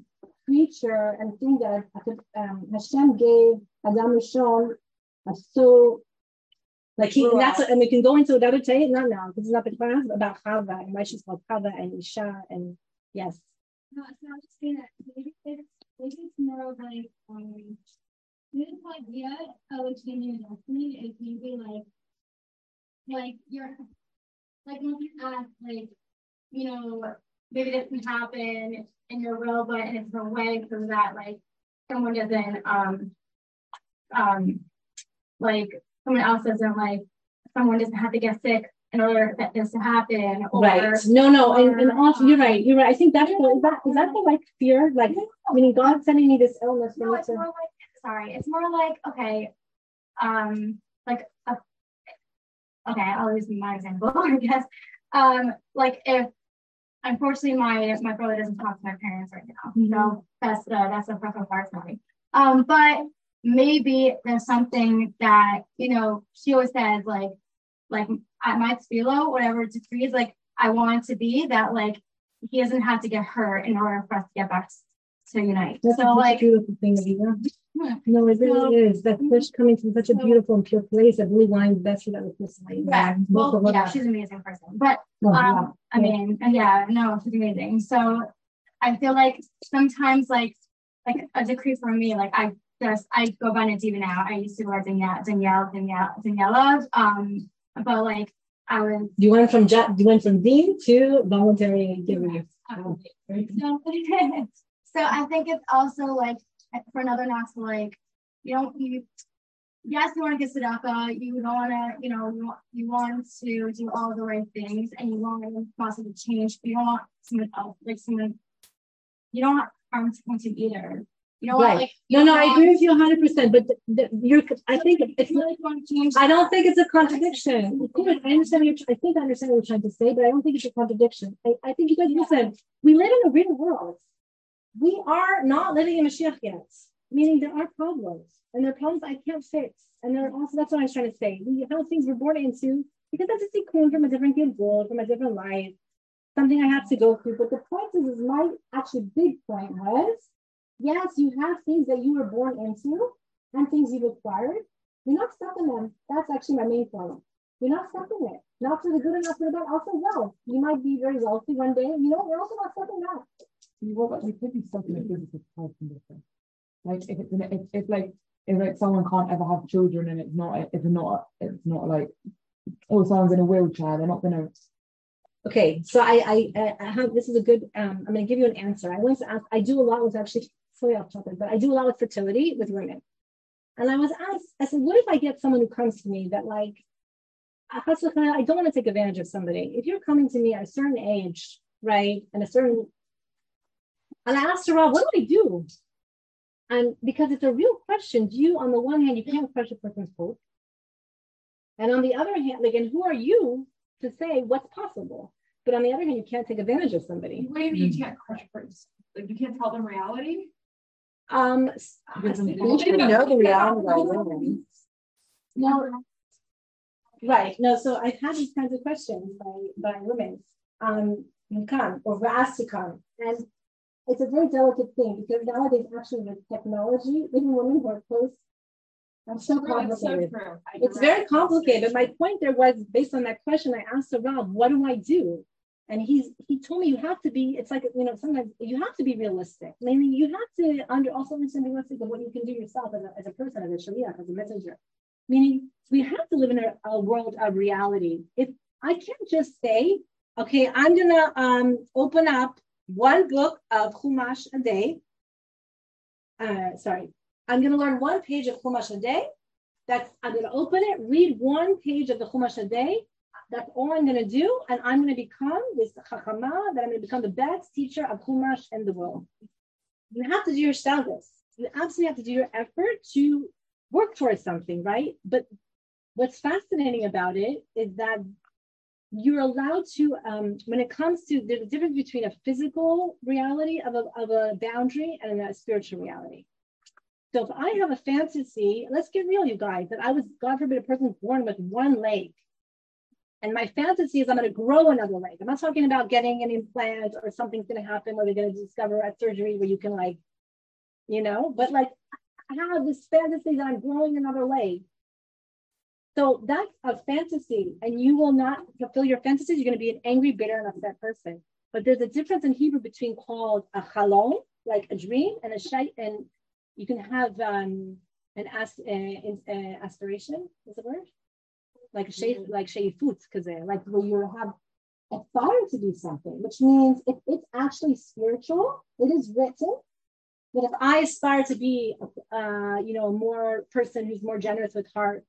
creature and thing that um, Hashem gave Adam Rishon are so like he, and that's and we can go into another day, not now, because it's not the class about Chava and why she's called Chava and Isha and yes. No, it's not just saying that. Maybe it's, maybe it's more of like, um, this idea of achieving your destiny is maybe like, like you're, like you ask, like, you know, maybe this can happen in your will, but in a way so that like someone doesn't, um, um, like someone else doesn't like, someone doesn't have to get sick in order for this to happen. Or, Right. No, no, and, and also you're right. You're right. I think that's the, is that is that the like fear, like meaning God sending me this illness No, it's to more like sorry, it's more like okay, um, like a, okay, I'll use my example, I guess. Um, like if unfortunately my my brother doesn't talk to my parents right now, you know, that's the that's the first part for me. Um, but maybe there's something that you know she always says like like at my tefillah, whatever degree is like I want to be that like he doesn't have to get hurt in order for us to get back to unite. That's so a like beautiful thing, Aviva. Hmm. No, it really So- is. That fish coming from such a beautiful and pure place. I really wanted the best for that person. Yeah, well, yeah, she's an amazing person. But um, I mean, and yeah, no, she's amazing. So I feel like sometimes like like a decree for me, like I just I go by Nadiva now. I used to go by Danielle, Danielle, Danielle, Daniela. Um, but like I was you went from ju- you went from dean to voluntary giving. so, so I think it's also like for another not to like you don't you yes you want to get tzedakah you don't want to you know you want, you want to do all the right things and you want to possibly change but you don't want someone else like someone you don't want harm to come to either you don't Right. want like No, no, I agree with you hundred percent, but the, the, you're, I think it's not, really want to change I don't think it's a contradiction. I understand you're, I think I understand what you're trying to say, but I don't think it's a contradiction. I, I think you guys listen, we live in a real world. We are not living in a Mashiach yet, meaning there are problems and there are problems I can't fix. And there are also, that's what I was trying to say. We have things we're born into because that's a sequence from a different world, from a different life, something I have to go through. But the point is, is my actually big point was, yes, you have things that you were born into and things you've acquired. You're not stuck in them. That's actually my main problem. You're not stuck in it. Not for the good and not for the bad. Also, wealth. You might be very wealthy one day. You know, you're also not stuck in that. You know what? You could be stuck in a physical health condition. Like if it's an, if, if like if like someone can't ever have children and it's not if it's not it's not like oh someone's in a wheelchair they're not gonna Okay, so I, I, I have this is a good. Um, I'm going to give you an answer. I once asked. I do a lot with actually fully off topic, but I do a lot with fertility with women. And I was asked. I said, what if I get someone who comes to me that like, I I don't want to take advantage of somebody. If you're coming to me at a certain age, right, and a certain, and I asked her, well, what do I do? And because it's a real question, do you, on the one hand, you can't crush a person's hope. And on the other hand, like, and who are you to say what's possible? But on the other hand, you can't take advantage of somebody. What do you mean you can't crush a person? Like you can't tell them reality? Um, Because you should know the reality of women. no, right. No, so I've had these kinds of questions by, by women um, who come or were asked to come. And it's a very delicate thing because nowadays, actually, with technology, even women who are close, I'm so It's so complicated. true. I It's very complicated. But my point there was based on that question. I asked Rav, "What do I do?" And he's he told me you have to be. It's like you know sometimes you have to be realistic. Meaning you have to under also understand realistic of what you can do yourself as a, as a person, as a shaliach, as a messenger. Meaning we have to live in a, a world of reality. If I can't just say, "Okay, I'm gonna um, open up one book of Chumash a day." Uh, sorry, I'm gonna learn one page of Chumash a day. That's I'm to open it, read one page of the Chumash a day. That's all I'm going to do, and I'm going to become this chachama. That I'm going to become the best teacher of Chumash in the world. You have to do your service. You absolutely have to do your effort to work towards something, right? But what's fascinating about it is that you're allowed to, um, when it comes to there's a difference between a physical reality of a, of a boundary and a spiritual reality. So if I have a fantasy, let's get real, you guys, that I was, God forbid, a person born with one leg. And my fantasy is I'm going to grow another leg. I'm not talking about getting an implant or something's going to happen or they're going to discover a surgery where you can like, you know, but like I have this fantasy that I'm growing another leg. So that's a fantasy, and you will not fulfill your fantasies. You're going to be an angry, bitter, and upset person. But there's a difference in Hebrew between called a chalom, like a dream, and a shay, and you can have um, an as, uh, uh, aspiration. Is the word? Like mm-hmm. like shayfut, because like where you have a fire to do something, which means if it's actually spiritual, it is written that if I aspire to be, uh, you know, a more person who's more generous with heart,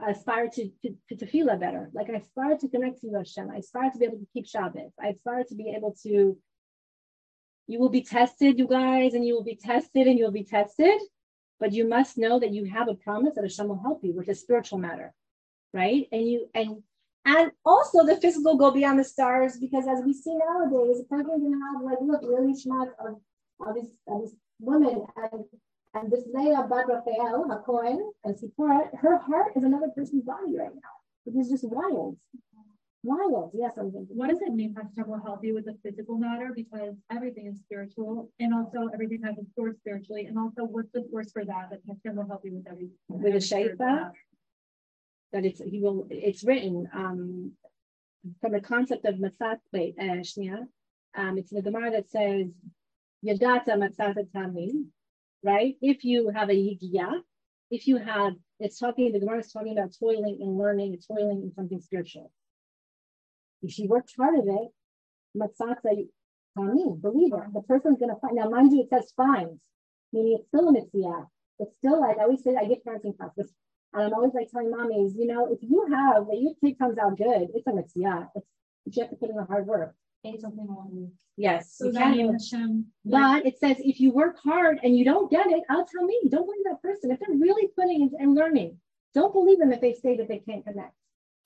I aspire to, to, to tefillah better. Like I aspire to connect to Hashem. I aspire to be able to keep Shabbos. I aspire to be able to, you will be tested, you guys, and you will be tested and you'll be tested. But you must know that you have a promise that Hashem will help you with a spiritual matter, right? And you, and and also the physical go beyond the stars because as we see nowadays, a person can have like look really smart of, of this, of this woman and and this Leah Bat Raphael, HaKohen, and Sipporah, her heart is another person's body right now. It is just wild. Wild. Yes, I'm thinking. What does it mean Hashem will help you with the physical matter? Because everything is spiritual and also everything has a source spiritually. And also what's the source for that? That Hashem will help you with everything. With a shaifa? That it's he will it's written um from the concept of Masat wait, uh, um, it's the Gemara that says Yadata Matzata Tamim, right? If you have a yigya, if you have, it's talking, the Gemara is talking about toiling and learning, toiling in something spiritual. If you work hard of it, matzata tamim, believer, the person's going to find. Now, mind you, it says finds, meaning it's still a mitzvah. It's still like I always say, I get parenting classes, and I'm always like telling mommies, you know, if you have that your kid comes out good, it's a mitzvah. It's you have to put in the hard work something along. Yes, so Hashem, but it says if you work hard and you don't get it, I'll tell me. Don't believe that person. If they're really putting and learning, don't believe them if they say that they can't connect.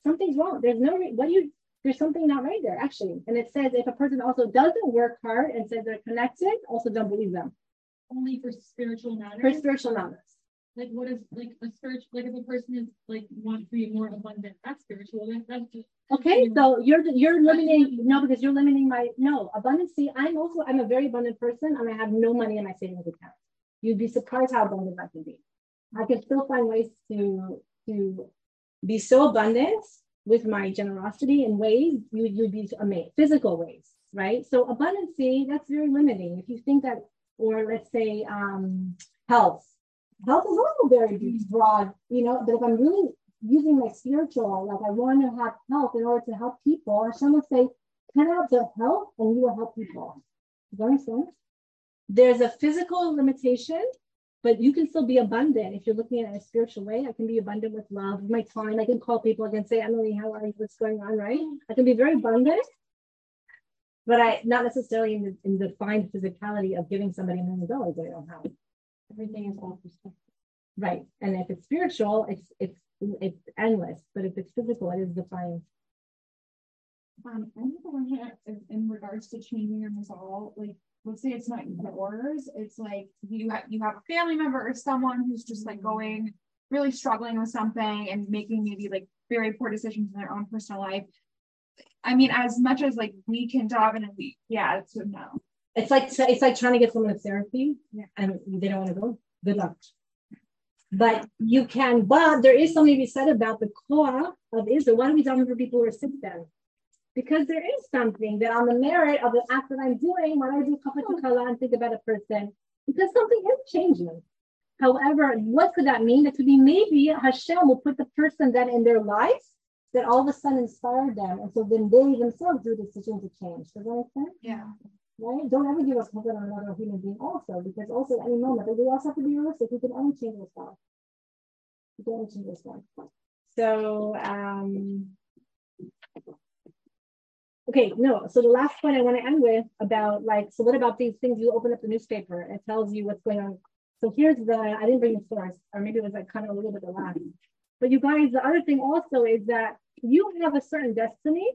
Something's wrong. There's no what do you there's something not right there actually. And it says if a person also doesn't work hard and says they're connected, also don't believe them. Only for spiritual matters. For spiritual matters like what is like a spiritual like if a person is like wants to be more abundant that's spiritual that, that's just okay so you're you're limiting no because you're limiting my no abundance see i'm also i'm a very abundant person and i have no money in my savings account. You'd be surprised how abundant i can be. I can still find ways to to be so abundant with my generosity in ways you, you'd be amazed physical ways right? So abundancy that's very limiting. If you think that or let's say um health health is also very broad, you know, but if I'm really using my spiritual, like I want to have health in order to help people, Hashem will say, I have the health and you will help people. Does that make sense? There's a physical limitation, but you can still be abundant if you're looking at it in a spiritual way. I can be abundant with love, with my time. I can call people. I can say, Emily, how are you? What's going on? Right? I can be very abundant, but I not necessarily in the, in the fine physicality of giving somebody a million dollars I don't have. Everything is all perspective. Right. And if it's spiritual, it's it's it's endless. But if it's physical, it is defined. Um, another one here in, in regards to changing your resolve, like let's say it's not yours, it's like you have you have a family member or someone who's just like going really struggling with something and making maybe like very poor decisions in their own personal life. I mean, as much as like we can dive in and we, yeah, it's a no. It's like it's like trying to get someone to therapy and they don't want to go. Good luck. But you can, but there is something to be said about the core of Israel. Why don't we talk for people who are sick then? Because there is something that on the merit of the act that I'm doing, when I do kala and think about a person, because something is changing. However, what could that mean? That could be maybe Hashem will put the person then in their life that all of a sudden inspired them. And so then they themselves do a decision to change. Does that make sense? Yeah right? Don't ever give us hope on another human being also, because also at any moment, but we also have to be realistic. We can only change ourselves. We can only change ourselves. So, um, okay, no. So the last point I want to end with about like, so what about these things? You open up the newspaper, it tells you what's going on. So here's the, I didn't bring the source, or maybe it was like kind of a little bit the last. But you guys, the other thing also is that you have a certain destiny,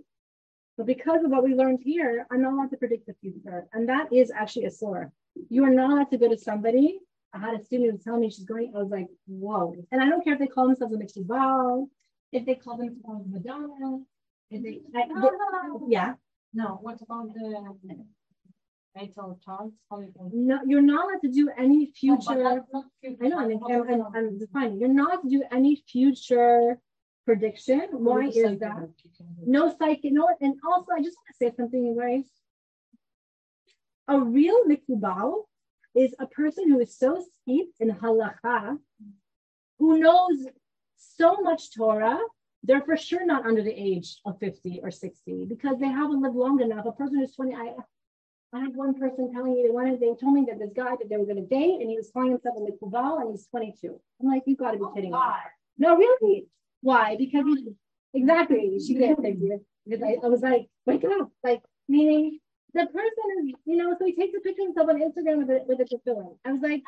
but because of what we learned here, I'm not allowed to predict the future. And that is actually a sore. You are not allowed to go to somebody. I had a student who was telling me she's going, I was like, whoa. And I don't care if they call themselves a mikubal, if they call themselves Madonna, if they, I, they- yeah. No, what about the um, charts? How you can- No, you're not allowed to do any future. not future. I know, and, and about- I'm defining, you're not to do any future prediction. Why is that? No psychic, no, and also I just want to say something, you guys. A real mikubal is a person who is so steeped in halacha, who knows so much Torah, they're for sure not under the age of 50 or 60 because they haven't lived long enough. A person who's 20, I I had one person telling me they wanted, they told me that this guy that they were going to date and he was calling himself a mikubal and he's 22. I'm like, you've got to be kidding me. No, really. Why? Because exactly. She did thank you. Because I, I was like, wake up. Like, meaning the person is, you know, so he takes a picture of himself on Instagram with it with a tefillin. I was like,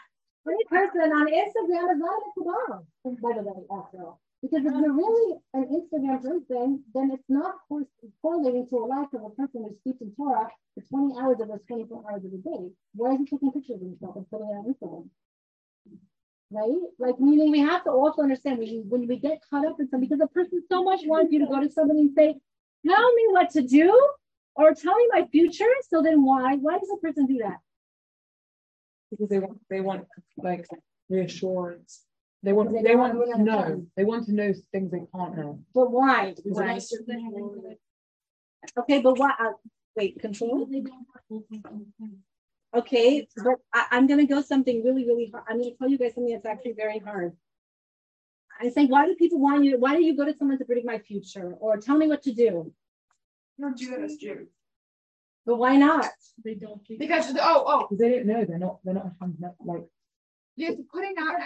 any person on Instagram is not a Kabbalah. Oh, by the way, after all. Because if you're really an Instagram person, then it's not cor- correlating to a life of a person who's steeped in Torah for 20 hours of those 24 hours of the day. Why is he taking pictures of himself and putting it on Instagram? Right? Like meaning we have to also understand when, when we get caught up in something because a person so much wants you to go to somebody and say, tell me what to do or tell me my future. So then why? Why does a person do that? Because they want they want like reassurance. They want They they, want want to know. know. They want to know things they can't know. But why? Right. Okay, but why? Uh, wait, control. Okay, but I, I'm gonna go something really, really hard. I'm gonna tell you guys something that's actually very hard. I say, why do people want you? Why do you go to someone to predict my future or tell me what to do? Don't do that as Jews. But why not? They don't. keep- Because, oh, oh, Because they don't know. They're not. They're not. Like you're putting out.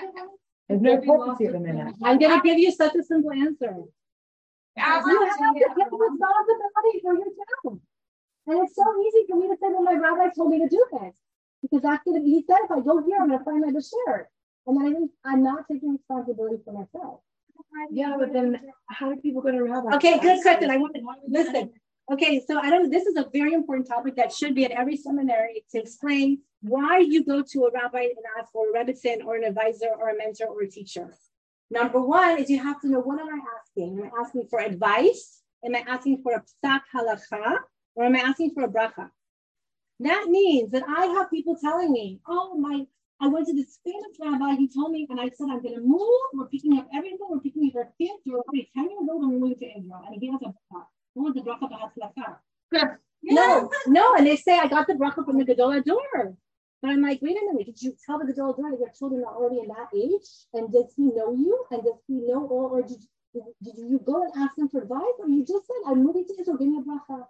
there's no prophecy at the minute. I'm gonna give you such a simple answer. You have to take responsibility for your town. And it's so easy for me to say, well, my rabbi told me to do this. Because that's gonna, he said, if I go here, I'm gonna find my bashert. And then I think I'm not taking responsibility for myself. Yeah, but then how do people go to rabbi? Okay, good question. I want to listen. Okay, so I don't, this is a very important topic that should be at every seminary to explain why you go to a rabbi and ask for a rebbitzin or an advisor or a mentor or a teacher. Number one is you have to know what am I asking? Am I asking for advice? Am I asking for a psak halacha? Or am I asking for a bracha? That means that I have people telling me, oh, my, I went to this famous rabbi, he told me, and I said, I'm going to move, we're picking up everything, we're picking up our kids, we're already 10 years old, and we're moving to Israel. And he gave us a bracha. What was the bracha b'hatzlacha? No, no, and they say I got the bracha from the Gadol HaDor. But I'm like, wait a minute, did you tell the Gadol HaDor that your children are already in that age? And does he know you? And does he know all, or did, did, did you go and ask him for advice? Or you just said, I'm moving to Israel, give me a bracha.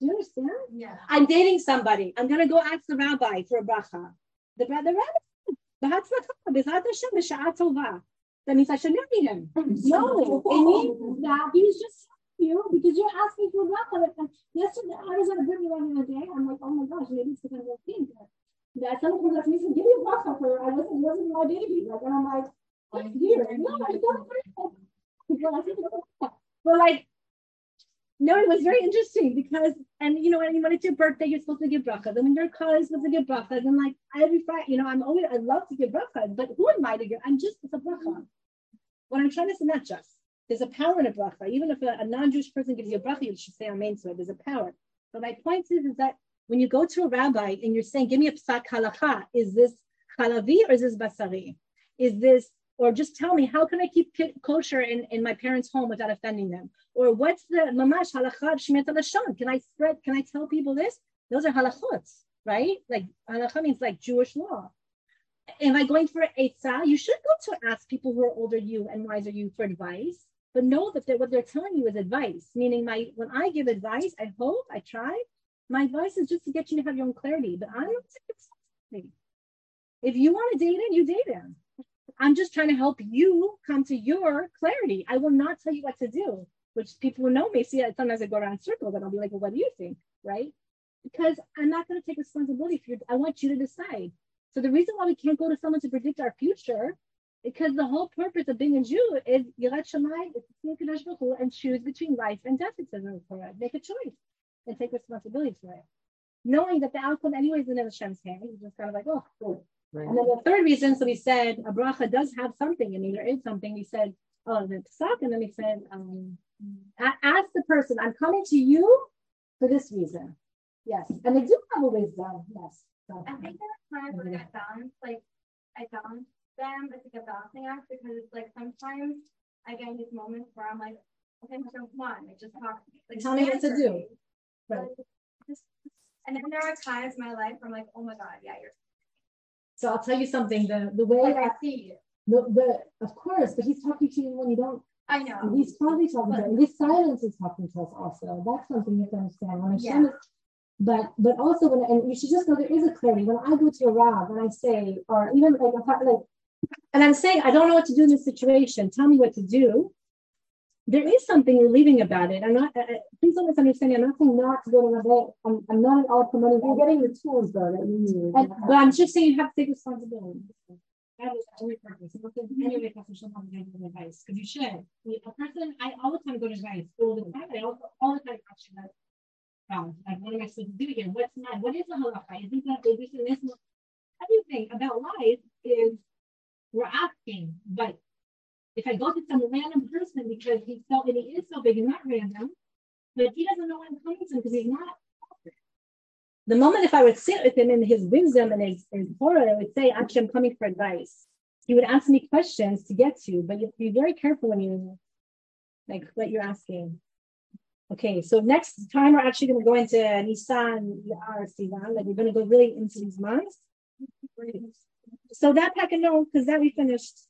Do you understand? Yeah. I'm dating somebody. I'm gonna go ask the rabbi for a bracha. The, the rabbi, "B'hatzlacha, b'ezrat Hashem, b'sha'a tova." That means I should marry him. No, it means that he's just you because you're asking for a bracha. Like, uh, yesterday, I was at a brit milah the other day. I'm like, oh my gosh, maybe it's because I'm working. That someone comes up to me and give me a bracha for I wasn't wasn't my baby. Like, and I'm like, that's weird. No, I don't. But like, no, it was very interesting because, and you know, and when it's your birthday, you're supposed to give brachas. And when your car is supposed to give brachas, and like every Friday, you know, I'm always, I love to give brachas, but who am I to give? I'm just, it's a bracha. What I'm trying to say, not just, there's a power in a bracha. Even if a, a non-Jewish person gives you a bracha, you should say amen to it. There's a power. But my point is, is that when you go to a rabbi and you're saying, give me a psak halacha, is this halavi or is this basari? Is this, or just tell me, how can I keep kosher in, in my parents' home without offending them? Or what's the mamash halakha shmiyat lashon? Can I spread, can I tell people this? Those are halachot, right? Like halakha means like Jewish law. Am I going for Eitzah? You should go to ask people who are older you and wiser you for advice, but know that they're, what they're telling you is advice. Meaning, my when I give advice, I hope, I try. My advice is just to get you to have your own clarity, but I'm not. If you want to date him, you date him. I'm just trying to help you come to your clarity. I will not tell you what to do, which people who know me see that sometimes I go around in circles and I'll be like, well, what do you think? Right? Because I'm not going to take responsibility for you. I want you to decide. So the reason why we can't go to someone to predict our future Because the whole purpose of being a Jew is Yirat Shemayim, is to and choose between life and death. It says in the Torah. Make a choice and take responsibility for it. Knowing that the outcome anyway is in Hashem's hand, you just kind of like, oh, cool. And then the third reason, so we said a bracha does have something. I mean, there is something. We said, oh, the psak, and then we said, um, ask the person, I'm coming to you for this reason. Yes, and they do have a wisdom. Yes. So, I think there are times when I balance, like, I balance them, it's like a balancing act, because it's like sometimes I get in these moments where I'm like, okay, so come on, like, just talk. Like, Tell me what to do. Right. Like, just- And then there are times in my life where I'm like, oh my God, yeah, you're, so I'll tell you something. The the way like, I see you. the, the of course, but he's talking to you when you don't. I know. He's probably talking to you. His silence is talking to us also. That's something you have to understand. When is, but but also when and you should just know there is a clarity. When I go to a Rav and I say, or even like like, and I'm saying I don't know what to do in this situation. Tell me what to do. There is something relieving about it. I'm not. Uh, please don't misunderstand me. I'm not saying not to go to Rabbi. I'm, I'm not at all promoting. You're getting the tools though that you need. And, but I'm just saying you have to take responsibility. That is the only purpose. I'm not saying anyway, person should have to give advice because you should. A person, I all the time go to advice all the time. I also all the time question that. Um, like, what am I supposed to do here? What's not? What is the halacha? Isn't that this and this? Everything about life is we're asking, but if I go to some random person because he's so and he is so big and not random, but he doesn't know I'm coming from because he's not. The moment if I would sit with him in his wisdom and his, his Torah, I would say, actually, I'm coming for advice. He would ask me questions to get to, but you have to be very careful when you like what you're asking. Okay, so next time we're actually going to go into Nisan, Iyar, Sivan, like we're going to go really into these months. So that pack and no, because that we finished.